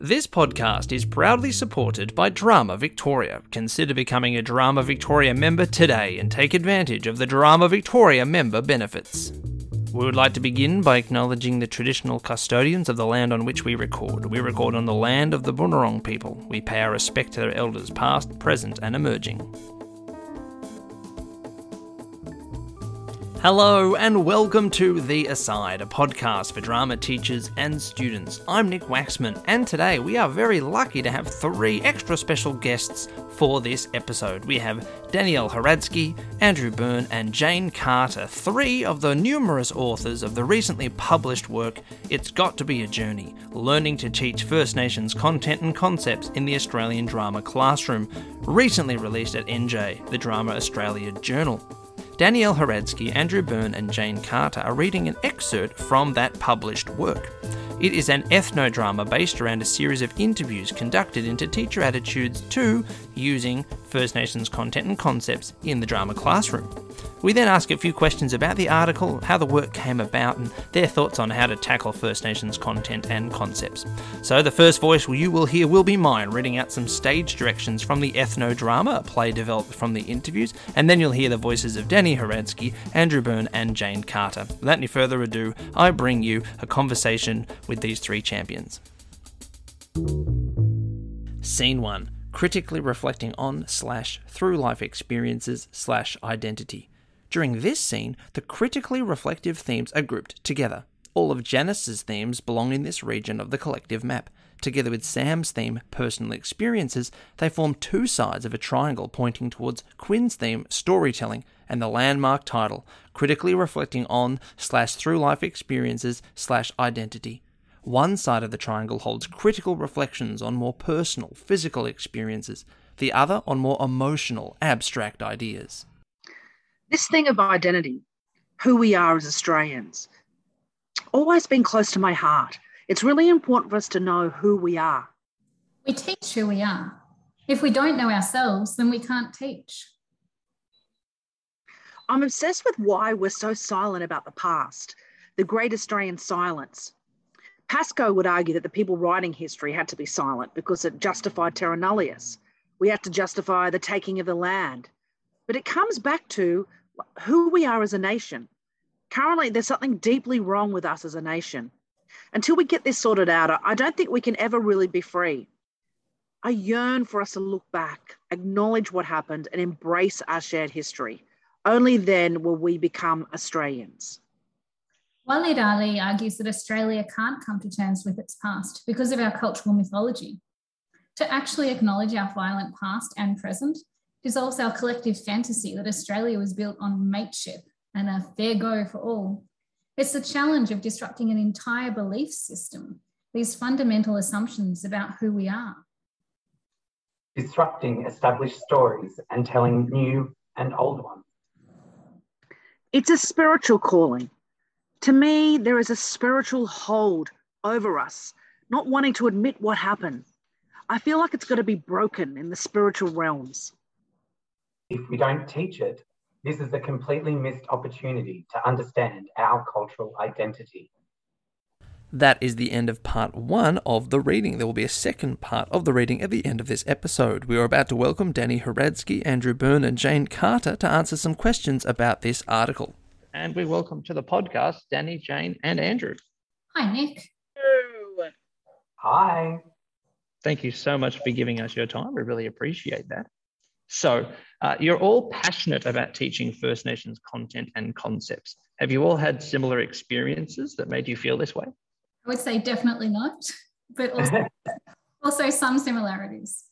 This podcast is proudly supported by Drama Victoria. Consider becoming a Drama Victoria member today and take advantage of the Drama Victoria member benefits. We would like to begin by acknowledging the traditional custodians of the land on which we record. We record on the land of the Bunurong people. We pay our respect to their elders past, present, and emerging. Hello, and welcome to The Aside, a podcast for drama teachers and students. I'm Nick Waxman, and today we are very lucky to have three extra special guests for this episode. We have Danielle Hradsky, Andrew Byrne, and Jane Carter, three of the numerous authors of the recently published work It's Got to Be a Journey Learning to Teach First Nations Content and Concepts in the Australian Drama Classroom, recently released at NJ, the Drama Australia Journal. Danielle Hradsky, Andrew Byrne, and Jane Carter are reading an excerpt from that published work. It is an ethnodrama based around a series of interviews conducted into teacher attitudes to using First Nations content and concepts in the drama classroom. We then ask a few questions about the article, how the work came about, and their thoughts on how to tackle First Nations content and concepts. So, the first voice you will hear will be mine, reading out some stage directions from the ethno drama, a play developed from the interviews, and then you'll hear the voices of Danni Hradsky, Andrew Byrne, and Jane Carter. Without any further ado, I bring you a conversation with these three champions. Scene 1 Critically reflecting on slash through life experiences slash identity. During this scene, the critically reflective themes are grouped together. All of Janice's themes belong in this region of the collective map. Together with Sam's theme, personal experiences, they form two sides of a triangle pointing towards Quinn's theme, storytelling, and the landmark title, critically reflecting on slash through life experiences slash identity. One side of the triangle holds critical reflections on more personal, physical experiences, the other on more emotional, abstract ideas this thing of identity, who we are as Australians, always been close to my heart. It's really important for us to know who we are. We teach who we are. If we don't know ourselves, then we can't teach. I'm obsessed with why we're so silent about the past, the great Australian silence. Pascoe would argue that the people writing history had to be silent because it justified terra nullius. We have to justify the taking of the land. But it comes back to who we are as a nation. Currently, there's something deeply wrong with us as a nation. Until we get this sorted out, I don't think we can ever really be free. I yearn for us to look back, acknowledge what happened, and embrace our shared history. Only then will we become Australians. Waleed Aly argues that Australia can't come to terms with its past because of our cultural mythology. To actually acknowledge our violent past and present dissolves our collective fantasy that Australia was built on mateship and a fair go for all. It's the challenge of disrupting an entire belief system, these fundamental assumptions about who we are. Disrupting established stories and telling new and old ones. It's a spiritual calling. To me, there is a spiritual hold over us, not wanting to admit what happened. I feel like it's got to be broken in the spiritual realms if we don't teach it, this is a completely missed opportunity to understand our cultural identity. That is the end of part one of the reading. There will be a second part of the reading at the end of this episode. We are about to welcome Danni Hradsky, Andrew Byrne, and Jane Carter to answer some questions about this article. And we welcome to the podcast Danni, Jane, and Andrew. Hi, Nick. Hello. Hi. Thank you so much for giving us your time. We really appreciate that. So, uh, you're all passionate about teaching First Nations content and concepts. Have you all had similar experiences that made you feel this way? I would say definitely not, but also, also some similarities.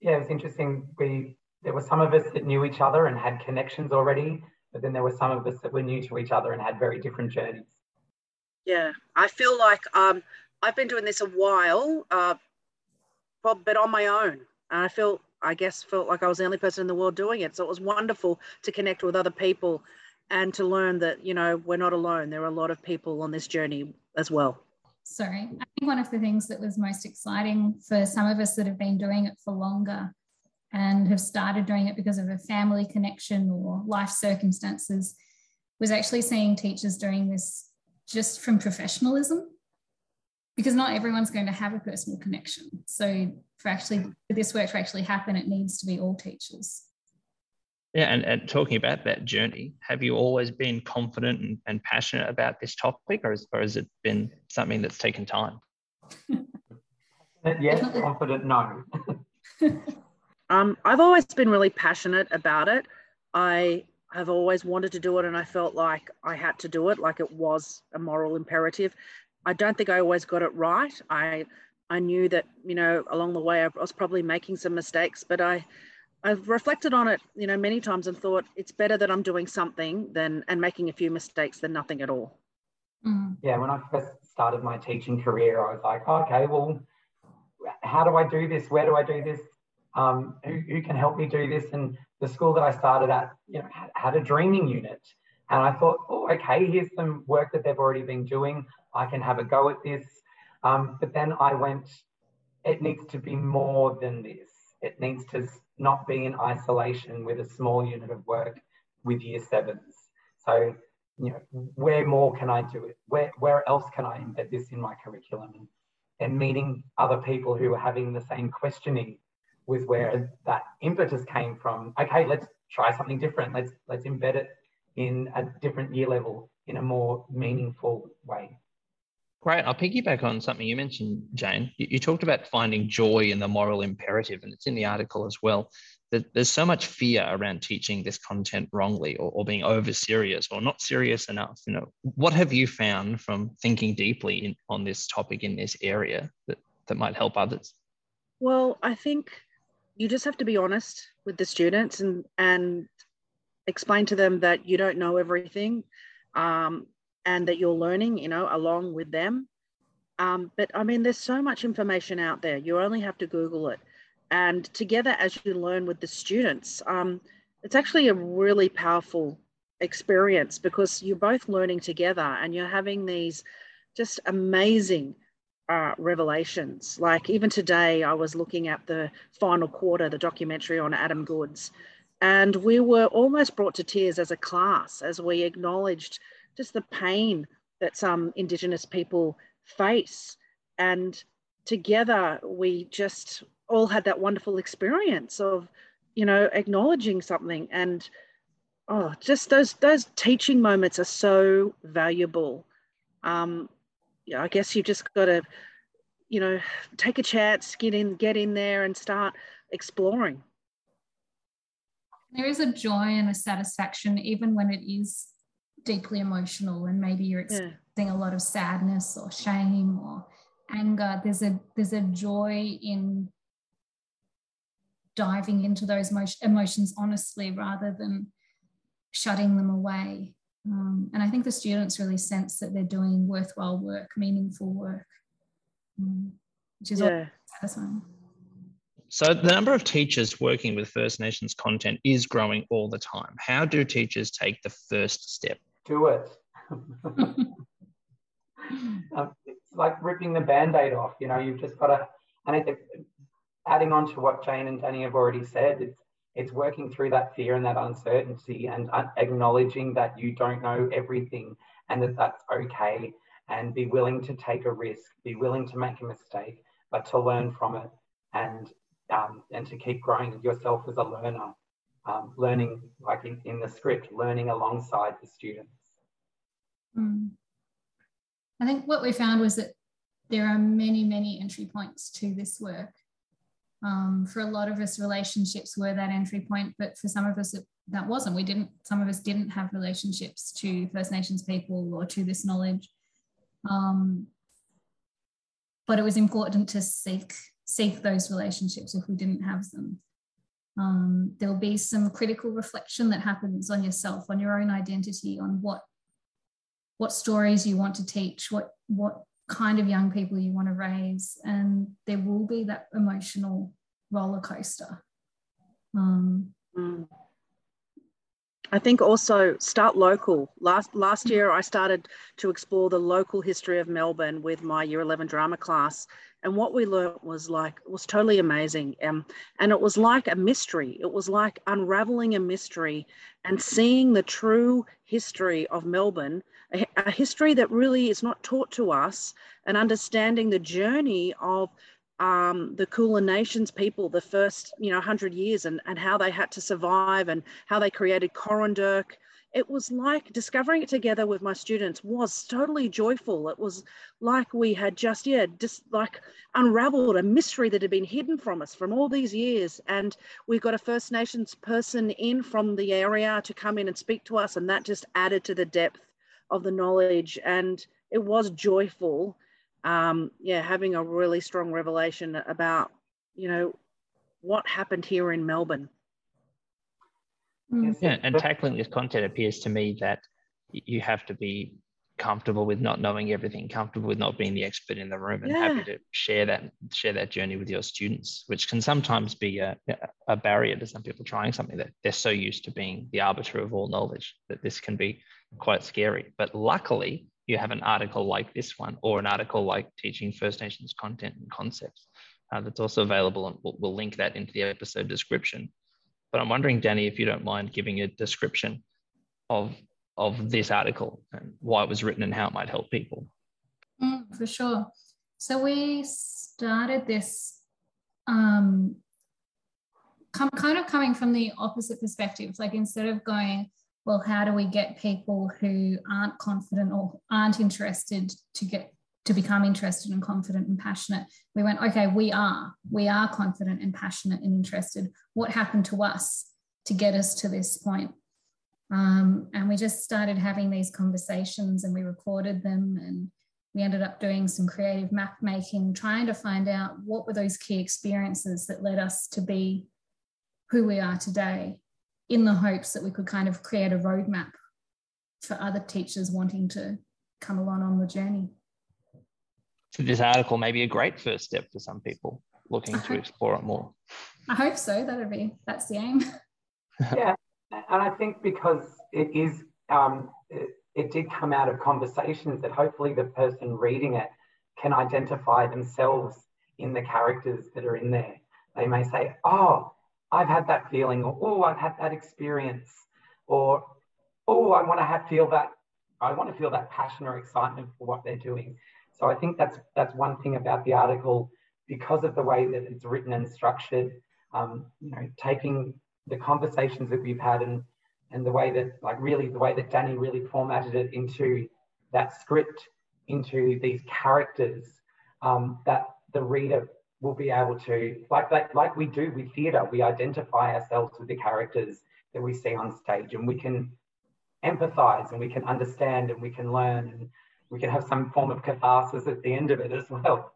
Yeah, it was interesting. We there were some of us that knew each other and had connections already, but then there were some of us that were new to each other and had very different journeys. Yeah, I feel like um, I've been doing this a while, uh, but on my own. And I feel I guess felt like I was the only person in the world doing it. So it was wonderful to connect with other people and to learn that, you know, we're not alone. There are a lot of people on this journey as well. Sorry. I think one of the things that was most exciting for some of us that have been doing it for longer and have started doing it because of a family connection or life circumstances was actually seeing teachers doing this just from professionalism because not everyone's going to have a personal connection. So for actually for this work to actually happen, it needs to be all teachers. Yeah, and, and talking about that journey, have you always been confident and, and passionate about this topic, or, is, or has it been something that's taken time? yes, confident, no. um, I've always been really passionate about it. I have always wanted to do it, and I felt like I had to do it, like it was a moral imperative. I don't think I always got it right. I I knew that you know along the way I was probably making some mistakes, but I I've reflected on it, you know, many times and thought it's better that I'm doing something than and making a few mistakes than nothing at all. Mm. Yeah, when I first started my teaching career, I was like, oh, okay, well, how do I do this? Where do I do this? Um, who, who can help me do this? And the school that I started at, you know, had, had a dreaming unit, and I thought, oh, okay, here's some work that they've already been doing. I can have a go at this. Um, but then I went, it needs to be more than this. It needs to not be in isolation with a small unit of work with year sevens. So, you know, where more can I do it? Where, where else can I embed this in my curriculum? And meeting other people who are having the same questioning was where that impetus came from. Okay, let's try something different. Let's let's embed it in a different year level in a more meaningful way. Great. I'll piggyback on something you mentioned, Jane. You, you, talked about finding joy in the moral imperative, and it's in the article as well. That there's so much fear around teaching this content wrongly or, or being over serious or not serious enough. You know, what have you found from thinking deeply in, on this topic in this area that, that might help others? Well, I think you just have to be honest with the students and and explain to them that you don't know everything. Um, and that you're learning, you know, along with them. Um, but I mean, there's so much information out there. You only have to Google it. And together, as you learn with the students, um, it's actually a really powerful experience because you're both learning together and you're having these just amazing uh, revelations. Like even today, I was looking at the final quarter, the documentary on Adam Goodes, and we were almost brought to tears as a class as we acknowledged just the pain that some Indigenous people face. And together we just all had that wonderful experience of, you know, acknowledging something and oh, just those those teaching moments are so valuable. Um, yeah, I guess you've just got to, you know, take a chance, get in, get in there, and start exploring. There is a joy and a satisfaction, even when it is deeply emotional and maybe you're experiencing yeah. a lot of sadness or shame or anger there's a there's a joy in diving into those emotions honestly rather than shutting them away um, and i think the students really sense that they're doing worthwhile work meaningful work um, which is yeah. satisfying so the number of teachers working with First Nations content is growing all the time. How do teachers take the first step? do it. um, it's like ripping the band-aid off. You know, you've just got to. And it, adding on to what Jane and Danni have already said, it's it's working through that fear and that uncertainty and acknowledging that you don't know everything and that that's okay and be willing to take a risk, be willing to make a mistake, but to learn from it and um, and to keep growing yourself as a learner um, learning, like in, in, the script, learning alongside the students. Mm. I think what we found was that there are many, many entry points to this work. Um, for a lot of us, relationships were that entry point, but for some of us, it, that wasn't. We didn't. Some of us didn't have relationships to First Nations people or to this knowledge. Um, but it was important to seek seek those relationships if we didn't have them. Um, there'll be some critical reflection that happens on yourself, on your own identity, on what what stories you want to teach, what what kind of young people you want to raise, and there will be that emotional roller coaster. Um, mm. I think also start local. Last last year, I started to explore the local history of Melbourne with my Year 11 drama class, and what we learned was like was totally amazing um, and it was like a mystery it was like unraveling a mystery and seeing the true history of melbourne a, history that really is not taught to us, and understanding the journey of um, the Kulin Nations people, the first, you know, 100 years and, and how they had to survive and how they created Coranderrk it was like discovering it together with my students was totally joyful. It was like we had just, yeah, just like unraveled a mystery that had been hidden from us from all these years. And we got a First Nations person in from the area to come in and speak to us. And that just added to the depth of the knowledge. And it was joyful. Um, yeah, having a really strong revelation about, you know, what happened here in Melbourne. Mm. Yeah, and tackling this content appears to me that you have to be comfortable with not knowing everything, comfortable with not being the expert in the room, and yeah. happy to share that share that journey with your students, which can sometimes be a, a barrier to some people trying something that they're so used to being the arbiter of all knowledge that this can be quite scary. But luckily, you have an article like this one, or an article like teaching First Nations content and concepts. Uh, that's also available, and we'll, we'll link that into the episode description but I'm wondering, Danni, if you don't mind giving a description of of this article and why it was written and how it might help people. Mm, for sure. So we started this um, com- kind of coming from the opposite perspective. Like instead of going, well, how do we get people who aren't confident or aren't interested to get to become interested and confident and passionate we went okay we are we are confident and passionate and interested what happened to us to get us to this point um, and we just started having these conversations and we recorded them and we ended up doing some creative map making trying to find out what were those key experiences that led us to be who we are today in the hopes that we could kind of create a roadmap for other teachers wanting to come along on the journey so this article may be a great first step for some people looking to explore it more. I hope so. That'd be that's the aim. yeah, and I think because it is, um, it, it did come out of conversations that hopefully the person reading it can identify themselves in the characters that are in there. They may say, "Oh, I've had that feeling," or "Oh, I've had that experience," or "Oh, I want to have, feel that." I want to feel that passion or excitement for what they're doing. So I think that's that's one thing about the article because of the way that it's written and structured. Um, you know, taking the conversations that we've had and and the way that like really the way that Danni really formatted it into that script, into these characters um, that the reader will be able to like like like we do with theatre, we identify ourselves with the characters that we see on stage, and we can empathize and we can understand and we can learn and we can have some form of catharsis at the end of it as well.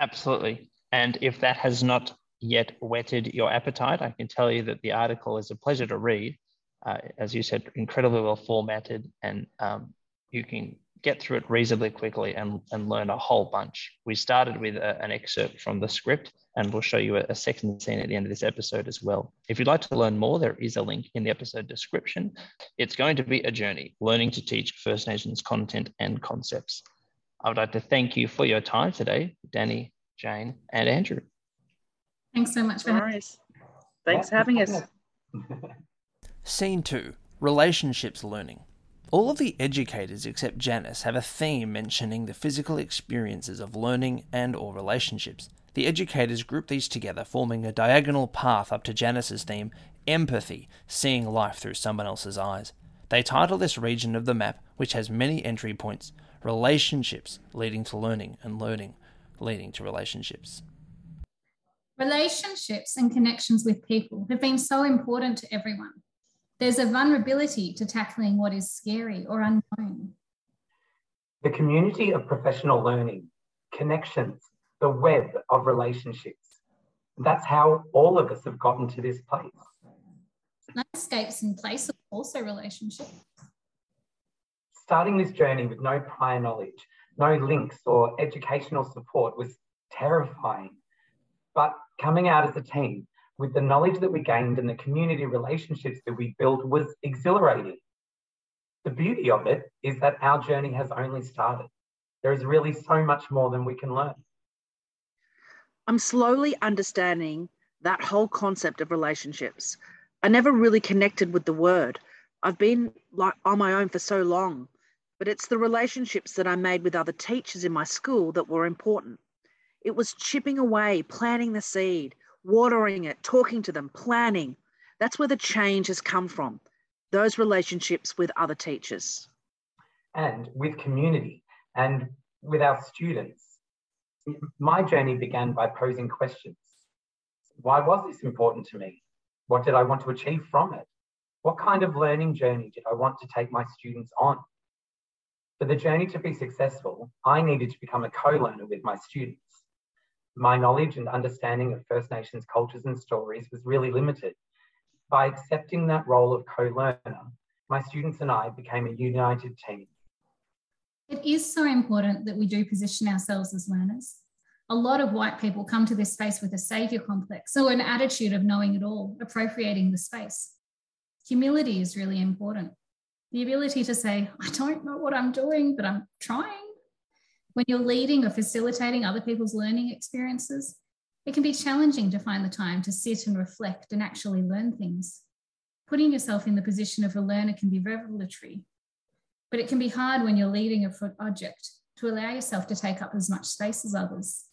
Absolutely. And if that has not yet whetted your appetite, I can tell you that the article is a pleasure to read. Uh, as you said, incredibly well formatted, and um, you can get through it reasonably quickly and, and learn a whole bunch. We started with a, an excerpt from the script, and we'll show you a, a, second scene at the end of this episode as well. If you'd like to learn more, there is a link in the episode description. It's going to be a journey, learning to teach First Nations content and concepts. I would like to thank you for your time today, Danni, Jane, and Andrew. Thanks so much for having us. Thanks for having us. Scene two Relationships Learning. All of the educators except Janice have a theme mentioning the physical experiences of learning and or relationships. The educators group these together, forming a diagonal path up to Janice's theme, empathy, seeing life through someone else's eyes. They title this region of the map, which has many entry points, relationships leading to learning and learning leading to relationships. Relationships and connections with people have been so important to everyone. There's a vulnerability to tackling what is scary or unknown. The community of professional learning, connections, the web of relationships. That's how all of us have gotten to this place. Landscapes and places also relationships. Starting this journey with no prior knowledge, no links or educational support was terrifying. But coming out as a team, with the knowledge that we gained and the community relationships that we built was exhilarating. The beauty of it is that our journey has only started. There is really so much more than we can learn. I'm slowly understanding that whole concept of relationships. I never really connected with the word. I've been like on my own for so long, but it's the relationships that I made with other teachers in my school that were important. It was chipping away, planting the seed, watering it, talking to them, planning. That's where the change has come from, those relationships with other teachers. And with community and with our students. My journey began by posing questions. Why was this important to me? What did I want to achieve from it? What kind of learning journey did I want to take my students on? For the journey to be successful, I needed to become a co learner with my students. My knowledge and understanding of First Nations cultures and stories was really limited. By accepting that role of co learner, my students and I became a united team. It is so important that we do position ourselves as learners. A lot of white people come to this space with a savior complex or an attitude of knowing it all, appropriating the space. Humility is really important. The ability to say, I don't know what I'm doing, but I'm trying. When you're leading or facilitating other people's learning experiences, it can be challenging to find the time to sit and reflect and actually learn things. Putting yourself in the position of a learner can be revelatory, but it can be hard when you're leading a project to allow yourself to take up as much space as others.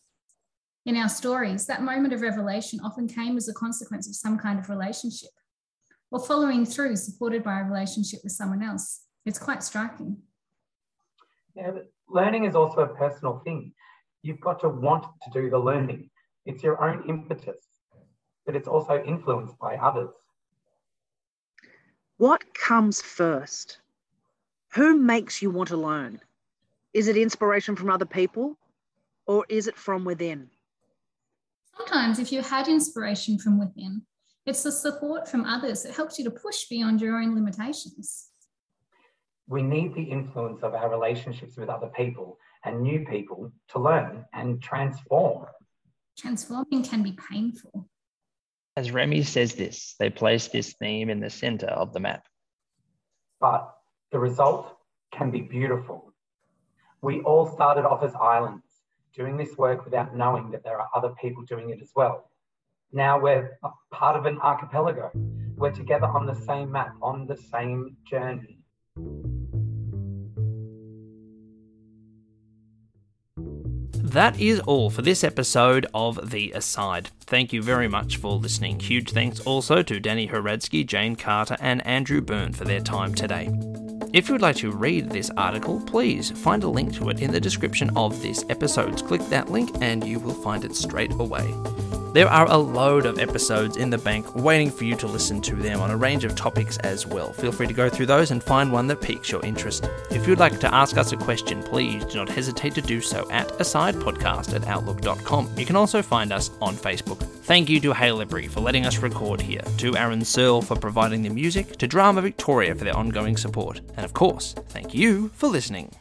In our stories, that moment of revelation often came as a consequence of some kind of relationship or following through supported by a relationship with someone else. It's quite striking. Yeah, but learning is also a personal thing. You've got to want to do the learning. It's your own impetus, but it's also influenced by others. What comes first? Who makes you want to learn? Is it inspiration from other people or is it from within? Sometimes, if you had inspiration from within, it's the support from others that helps you to push beyond your own limitations. We need the influence of our relationships with other people and new people to learn and transform. Transforming can be painful. As Remy says this, they place this theme in the center of the map. But the result can be beautiful. We all started off as islands, doing this work without knowing that there are other people doing it as well. Now we're part of an archipelago. We're together on the same map, on the same journey. That is all for this episode of The Aside. Thank you very much for listening. Huge thanks also to Danni Hradsky, Jane Carter, and Andrew Byrne for their time today. If you would like to read this article, please find a link to it in the description of this episode. Click that link and you will find it straight away. There are a load of episodes in the bank waiting for you to listen to them on a range of topics as well. Feel free to go through those and find one that piques your interest. If you'd like to ask us a question, please do not hesitate to do so at asidepodcast at outlook.com. You can also find us on Facebook. Thank you to Haileybury for letting us record here, to Aaron Searle for providing the music, to Drama Victoria for their ongoing support, and of course, thank you for listening.